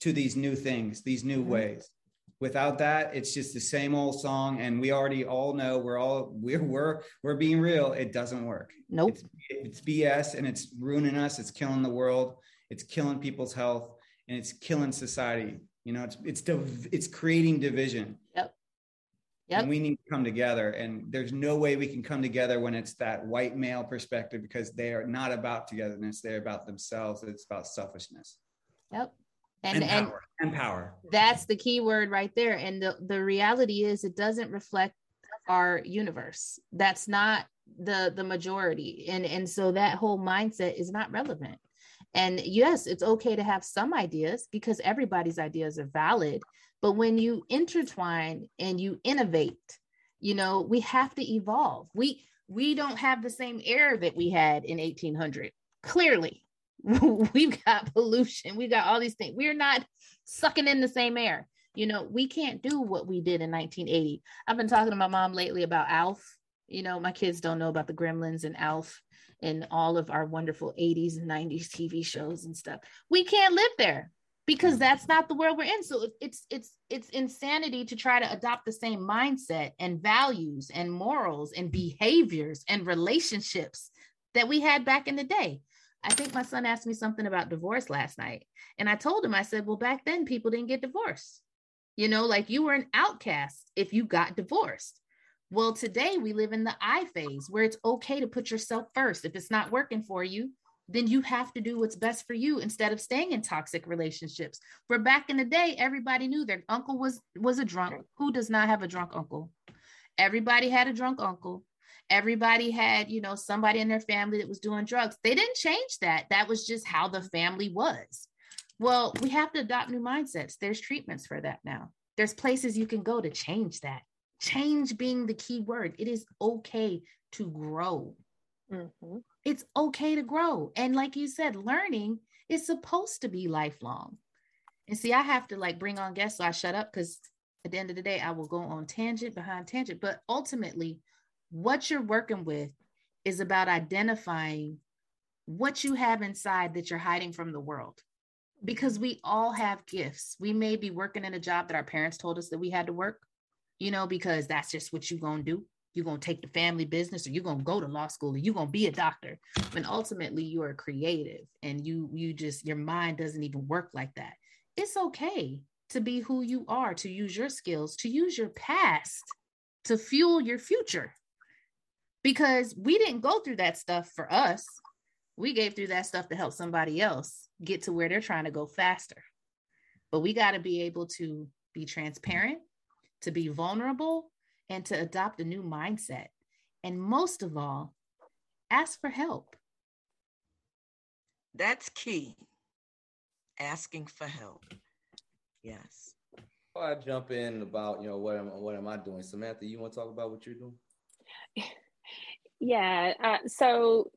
to these new things, these new mm-hmm. ways. Without that it's just the same old song and we already all know we're all we're we're, we're being real. It doesn't work. Nope. It's, it's bs and it's ruining us. It's killing the world. It's killing people's health and it's killing society. You know it's it's div- it's creating division. Yep Yep. And we need to come together. And there's no way we can come together when it's that white male perspective because they are not about togetherness. They're about themselves. It's about selfishness. Yep and and power. and power. That's the key word right there. And the, the reality is it doesn't reflect our universe. That's not the the majority. And and so that whole mindset is not relevant. And yes, it's okay to have some ideas because everybody's ideas are valid. But when you intertwine and you innovate, you know, we have to evolve. We we don't have the same air that we had in 1800. Clearly, we've got pollution We've got all these things we're not sucking in the same air you know we can't do what we did in 1980 i've been talking to my mom lately about alf you know my kids don't know about the gremlins and alf and all of our wonderful 80s and 90s tv shows and stuff we can't live there because that's not the world we're in so it's it's it's insanity to try to adopt the same mindset and values and morals and behaviors and relationships that we had back in the day I think my son asked me something about divorce last night. And I told him, I said, well, back then people didn't get divorced. You know, like you were an outcast if you got divorced. Well, today we live in the I phase where it's okay to put yourself first. If it's not working for you, then you have to do what's best for you instead of staying in toxic relationships. Where back in the day, everybody knew their uncle was was a drunk. Who does not have a drunk uncle? Everybody had a drunk uncle everybody had, you know, somebody in their family that was doing drugs. They didn't change that. That was just how the family was. Well, we have to adopt new mindsets. There's treatments for that now. There's places you can go to change that. Change being the key word. It is okay to grow. Mm-hmm. It's okay to grow. And like you said, learning is supposed to be lifelong. And see, I have to like bring on guests, so I shut up because at the end of the day, I will go on tangent behind tangent. But ultimately, what you're working with is about identifying what you have inside that you're hiding from the world. because we all have gifts. We may be working in a job that our parents told us that we had to work, you know, because that's just what you're going to do. You're going to take the family business or you're going to go to law school or you're going to be a doctor. When ultimately you are creative and you you just your mind doesn't even work like that. It's okay to be who you are, to use your skills, to use your past to fuel your future. Because we didn't go through that stuff for us. We gave through that stuff to help somebody else get to where they're trying to go faster. But we got to be able to be transparent, to be vulnerable, and to adopt a new mindset. And most of all, ask for help. That's key. Asking for help. Yes. Before I jump in about, you know, what am what am I doing? Samantha, you want to talk about what you're doing? Yeah. Uh, so,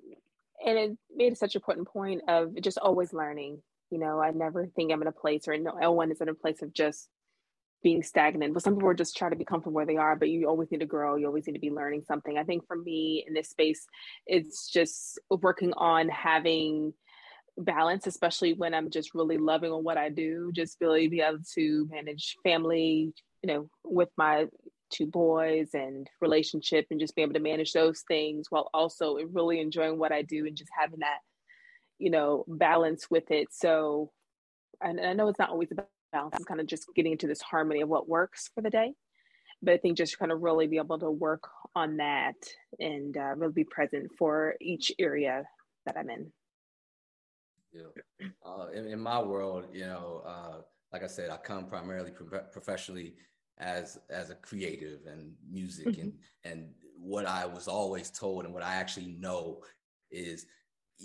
and it made such a important point of just always learning. You know, I never think I'm in a place or no one is in a place of just being stagnant. But some people are just trying to be comfortable where they are, but you always need to grow. You always need to be learning something. I think for me in this space, it's just working on having balance, especially when I'm just really loving on what I do, just really be able to manage family, you know, with my two boys and relationship and just be able to manage those things while also really enjoying what I do and just having that, you know, balance with it. So, and I know it's not always about balance, it's kind of just getting into this harmony of what works for the day. But I think just kind of really be able to work on that and uh, really be present for each area that I'm in. Yeah. Uh, in, in, my world, you know, uh, like I said, I come primarily pro- professionally as as a creative and music mm-hmm. and and what I was always told and what I actually know is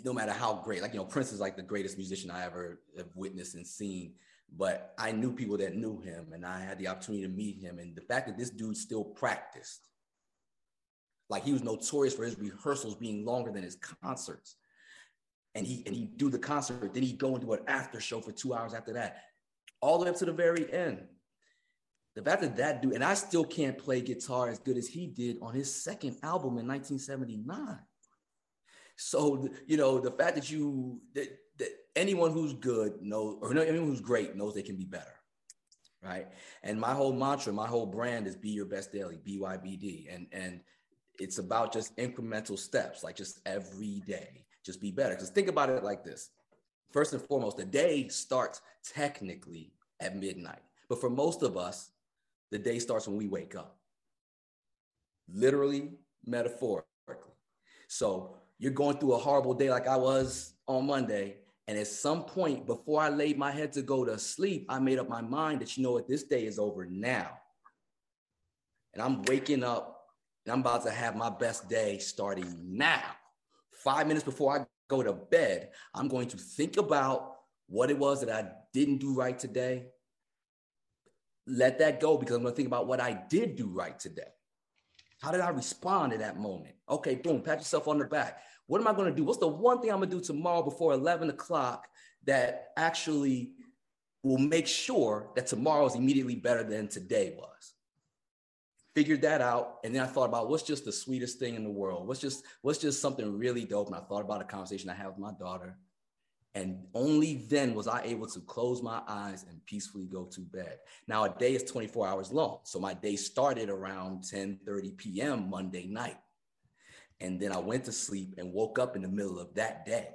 no matter how great, like you know, Prince is like the greatest musician I ever have witnessed and seen. But I knew people that knew him, and I had the opportunity to meet him. And the fact that this dude still practiced, like he was notorious for his rehearsals being longer than his concerts and he and he do the concert, then he'd go do an after show for two hours after that, all the way up to the very end. The fact that that dude, and I still can't play guitar as good as he did on his second album in 1979. So you know the fact that you that, that anyone who's good knows, or anyone who's great knows they can be better, right? And my whole mantra, my whole brand is "Be Your Best Daily," BYBD, and and it's about just incremental steps, like just every day just be better. Because think about it like this first and foremost, the day starts technically at midnight. But for most of us, the day starts when we wake up, literally, metaphorically. So you're going through a horrible day like I was on Monday. And at some point before I laid my head to go to sleep, I made up my mind that, you know what, this day is over now. And I'm waking up and I'm about to have my best day starting now five minutes before I go to bed, I'm going to think about what it was that I didn't do right today. Let that go because I'm going to think about what I did do right today. How did I respond in that moment? Okay, boom, pat yourself on the back. What am I going to do? What's the one thing I'm going to do tomorrow before 11 o'clock that actually will make sure that tomorrow is immediately better than today was? figured that out and then i thought about what's just the sweetest thing in the world what's just what's just something really dope and i thought about a conversation i had with my daughter and only then was i able to close my eyes and peacefully go to bed. Now a day is 24 hours long. So my day started around 10 30 p.m monday night. And then i went to sleep and woke up in the middle of that day.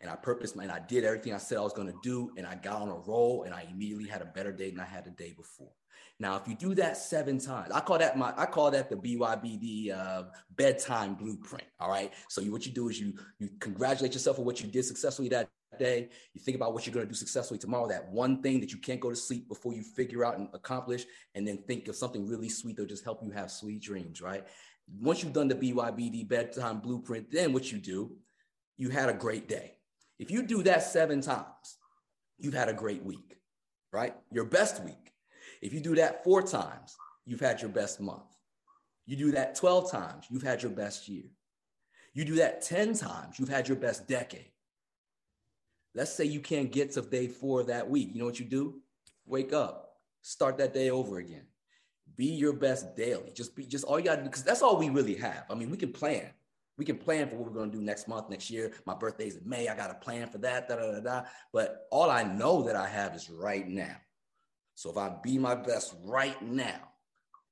And i purposed and i did everything i said i was going to do and i got on a roll and i immediately had a better day than i had the day before now, if you do that seven times, I call that my I call that the BYBD uh, bedtime blueprint. All right. So you, what you do is you you congratulate yourself on what you did successfully that day. You think about what you're going to do successfully tomorrow. That one thing that you can't go to sleep before you figure out and accomplish, and then think of something really sweet that'll just help you have sweet dreams. Right. Once you've done the BYBD bedtime blueprint, then what you do, you had a great day. If you do that seven times, you've had a great week. Right. Your best week if you do that four times, you've had your best month. You do that 12 times, you've had your best year. You do that 10 times, you've had your best decade. Let's say you can't get to day four that week. You know what you do? Wake up, start that day over again. Be your best daily. Just be just all you gotta do, because that's all we really have. I mean, we can plan, We can plan for what we're to do next month, next year. My birthday's in May. I got a plan for that, da, da, da, da. But all I know that I have is right now. So if I be my best right now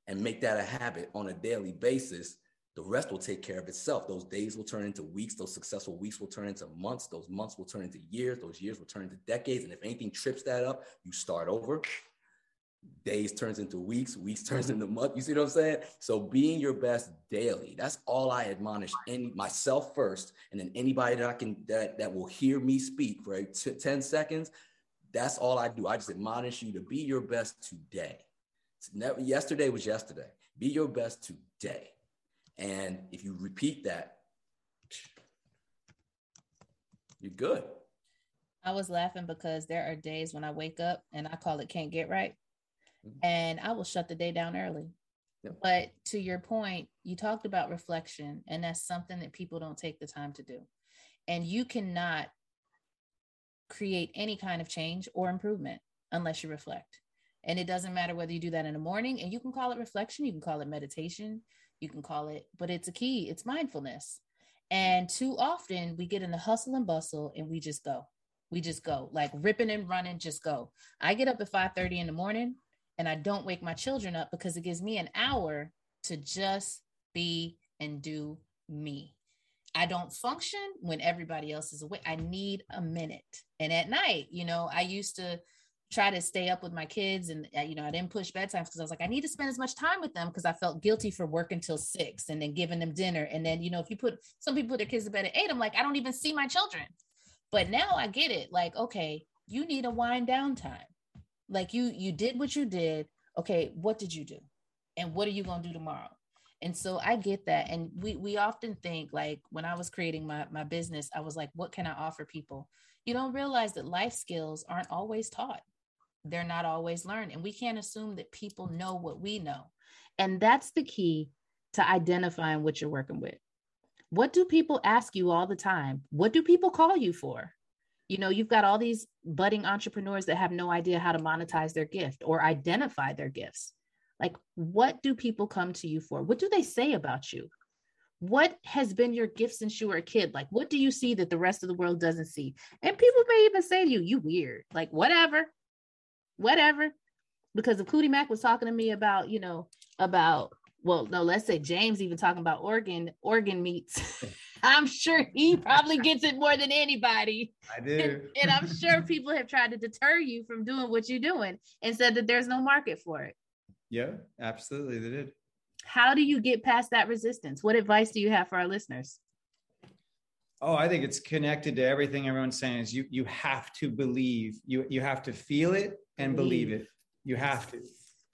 and make that a habit on a daily basis, the rest will take care of itself. Those days will turn into weeks. Those successful weeks will turn into months. Those months will turn into years. Those years will turn into decades. And if anything trips that up, you start over. Days turns into weeks. Weeks turns mm-hmm. into months. You see what I'm saying? So being your best daily. That's all I admonish any myself first, and then anybody that I can that that will hear me speak for t- 10 seconds. That's all I do. I just admonish you to be your best today. Never, yesterday was yesterday. Be your best today. And if you repeat that, you're good. I was laughing because there are days when I wake up and I call it can't get right. Mm-hmm. And I will shut the day down early. But to your point, you talked about reflection, and that's something that people don't take the time to do. And you cannot create any kind of change or improvement unless you reflect. And it doesn't matter whether you do that in the morning, and you can call it reflection, you can call it meditation, you can call it, but it's a key, it's mindfulness. And too often we get in the hustle and bustle and we just go. We just go, like ripping and running, just go. I get up at 5 30 in the morning and I don't wake my children up because it gives me an hour to just be and do me. I don't function when everybody else is awake. I need a minute. And at night, you know, I used to try to stay up with my kids and uh, you know i didn't push bedtime because i was like i need to spend as much time with them because i felt guilty for working till six and then giving them dinner. And then you know if you put some people put their kids to bed at eight i'm like i don't even see my children. But now i get it. Like okay you need a wind down time. Like you you did what you did. Okay what did you do? And what are you going to do tomorrow and so i get that and we we often think like when i was creating my my business i was like what can i offer people you don't realize that life skills aren't always taught they're not always learned. And we can't assume that people know what we know. And that's the key to identifying what you're working with. What do people ask you all the time? What do people call you for? You know, you've got all these budding entrepreneurs that have no idea how to monetize their gift or identify their gifts. Like, what do people come to you for? What do they say about you? What has been your gift since you were a kid? Like, what do you see that the rest of the world doesn't see? And people may even say to you, you weird, like, whatever whatever. Because if Cootie Mac was talking to me about, you know, about well, no, let's say James even talking about organ organ meats. I'm sure he probably gets it more than anybody. I do. And, and, I'm sure people have tried to deter you from doing what you're doing and said that there's no market for it. Yeah, absolutely. They did. How do you get past that resistance? What advice do you have for our listeners? Oh, I think it's connected to everything everyone's saying is you you have to believe. You you have to feel it and believe, believe it. You have to.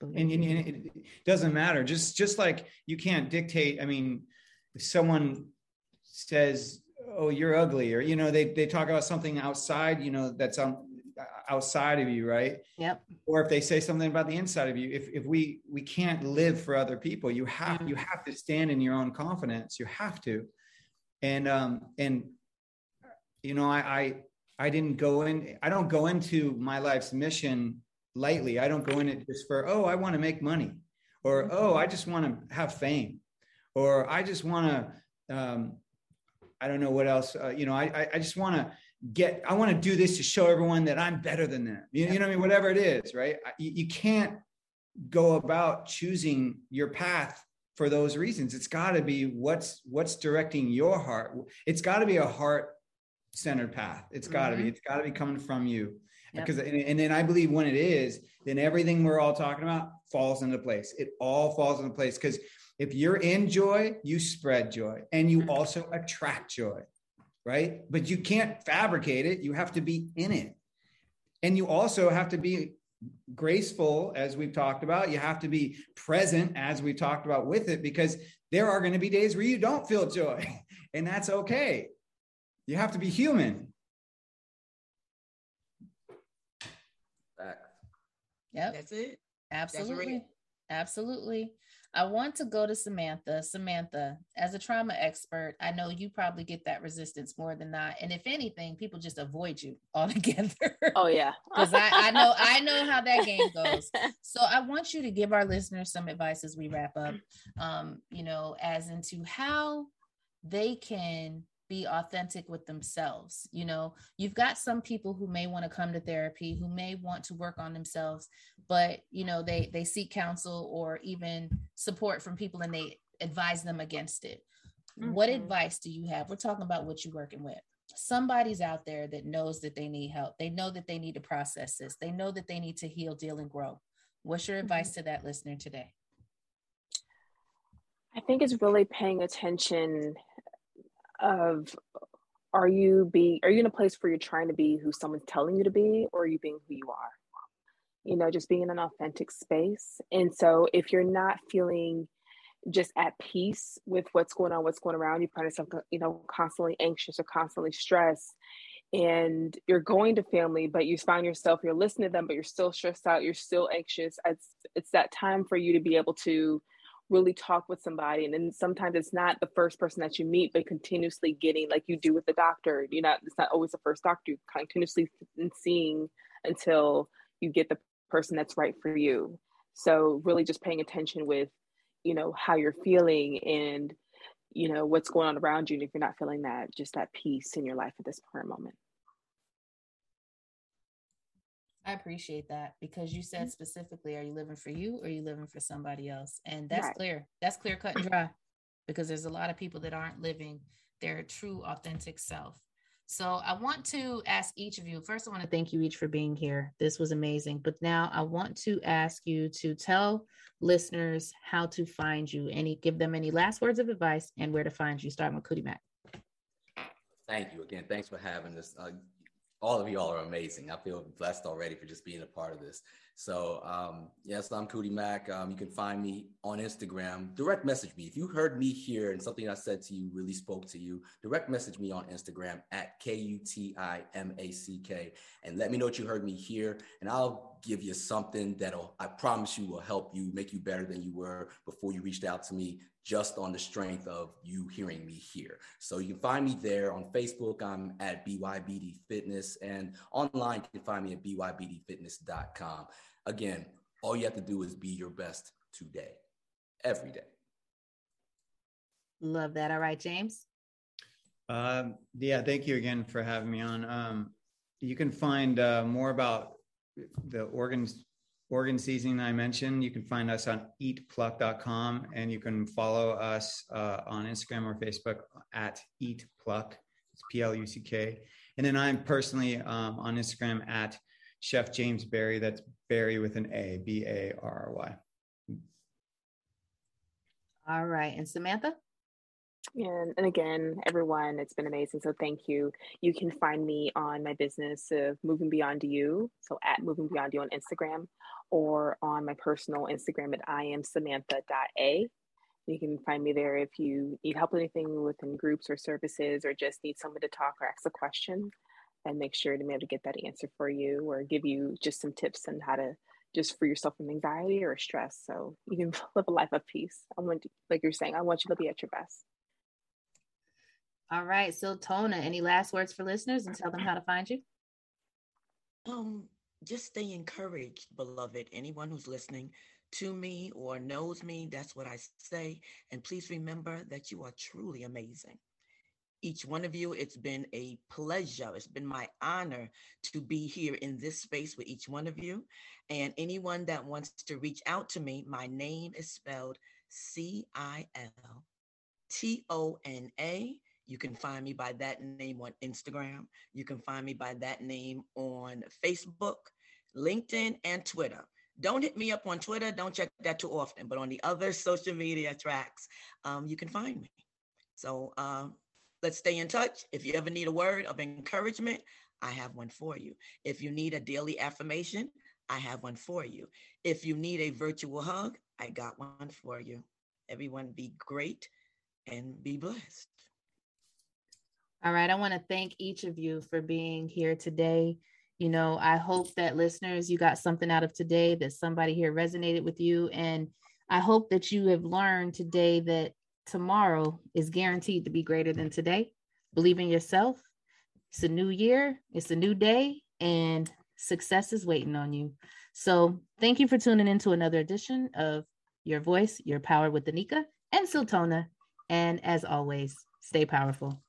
And, and, and, it doesn't matter. Just just like you can't dictate. I mean, someone says, "Oh, you're ugly," or you know, they they talk about something outside, you know, that's on outside of you, right? Yep. Or if they say something about the inside of you, if if we we can't live for other people, you have mm-hmm. you have to stand in your own confidence. You have to and um and you know I, I i didn't go in i don't go into my life's mission lightly i don't go in it just for oh i want to make money or oh i just want to have fame or i just want to um i don't know what else uh, you know i i just want to get i want to do this to show everyone that i'm better than them. You, you know i mean? Whatever it is right? You, you can't go about choosing your path for those reasons. It's got to be what's what's directing your heart. It's got to be a heart centered path. It's got to mm-hmm. be it's got to be coming from you. Yep. because and, and then i believe when it is then everything we're all talking about falls into place. It all falls into place because if you're in joy you spread joy and you mm-hmm. also attract joy right but you can't fabricate it you have to be in it and you also have to be graceful, as we've talked about. You have to be present, as we've talked about with it, because there are going to be days where you don't feel joy, and that's okay. You have to be human. Yep. That's it. Absolutely. That's Absolutely. I want to go to Samantha. Samantha, as a trauma expert, I know you probably get that resistance more than not. And if anything, people just avoid you altogether. Oh yeah. Because I, I know I know how that game goes. So I want you to give our listeners some advice as we wrap up. Um, you know, as into how they can be authentic with themselves. You know, you've got some people who may want to come to therapy, who may want to work on themselves, but you know, they they seek counsel or even support from people and they advise them against it. Mm-hmm. What advice do you have? We're talking about what you're working with. Somebody's out there that knows that they need help. They know that they need to process this. They know that they need to heal, deal, and grow. What's your advice mm-hmm. to that listener today? I think it's really paying attention of are you being are you in a place where you're trying to be who someone's telling you to be or are you being who you are you know just being in an authentic space. And so if you're not feeling just at peace with what's going on what's going around you find yourself you know constantly anxious or constantly stressed and you're going to family but you find yourself you're listening to them but you're still stressed out you're still anxious it's it's that time for you to be able to really talk with somebody. And then sometimes it's not the first person that you meet but continuously getting like you do with the doctor you know it's not always the first doctor you continuously seeing until you get the person that's right for you so really just paying attention with you know how you're feeling and you know what's going on around you and if you're not feeling that just that peace in your life at this current moment I appreciate that because you said mm-hmm. specifically, are you living for you or are you living for somebody else? And that's right. clear. That's clear, cut and dry because there's a lot of people that aren't living their true, authentic self. So I want to ask each of you first, I want to thank you each for being here. This was amazing. But now I want to ask you to tell listeners how to find you, any give them any last words of advice and where to find you, starting with Cootie Mac. Thank you again. Thanks for having us. Uh, all of y'all are amazing. I feel blessed already for just being a part of this. So, um, yes, I'm Cootie Mac. Um, you can find me on Instagram. Direct message me. If you heard me here and something I said to you really spoke to you, direct message me on Instagram at K U T I M A C K and let me know what you heard me here. And I'll give you something that'll, I promise you, will help you make you better than you were before you reached out to me just on the strength of you hearing me here. So you can find me there on Facebook. I'm at BYBD Fitness and online you can find me at bybdfitness.com. Again, all you have to do is be your best today, every day. Love that. All right, James. Um, yeah, thank you again for having me on. Um, you can find uh, more about the organs organ seasoning I mentioned. You can find us on eatpluck.com and you can follow us uh, on Instagram or Facebook at eatpluck. It's P L U C K. And then I'm personally um, on Instagram at Chef James Barry. That's Barry with an A, B A R R Y. All right. And Samantha? And, and again, everyone, it's been amazing. So thank you. You can find me on my business of Moving Beyond You. So at Moving Beyond You on Instagram or on my personal Instagram at I am Samantha.a. You can find me there if you need help with anything within groups or services or just need someone to talk or ask a question and make sure to be able to get that answer for you or give you just some tips on how to just free yourself from anxiety or stress so you can live a life of peace. I want like you're saying, I want you to be at your best. All right. Sultana, any last words for listeners and tell them how to find you? Um, just stay encouraged, beloved. Anyone who's listening to me or knows me, that's what I say. And please remember that you are truly amazing. Each one of you, it's been a pleasure. It's been my honor to be here in this space with each one of you. And anyone that wants to reach out to me, my name is spelled C I L T O N A you can find me by that name on Instagram. You can find me by that name on Facebook, LinkedIn, and Twitter. Don't hit me up on Twitter. Don't check that too often. But on the other social media tracks, um, you can find me. So um, let's stay in touch. If you ever need a word of encouragement, I have one for you. If you need a daily affirmation, I have one for you. If you need a virtual hug, I got one for you. Everyone be great and be blessed. All right. I want to thank each of you for being here today. You know, I hope that listeners, you got something out of today, that somebody here resonated with you. And I hope that you have learned today that tomorrow is guaranteed to be greater than today. Believe in yourself. It's a new year, it's a new day, and success is waiting on you. So, thank you for tuning in to another edition of Your Voice, Your Power with Anika and Sultana. And as always, Stay powerful.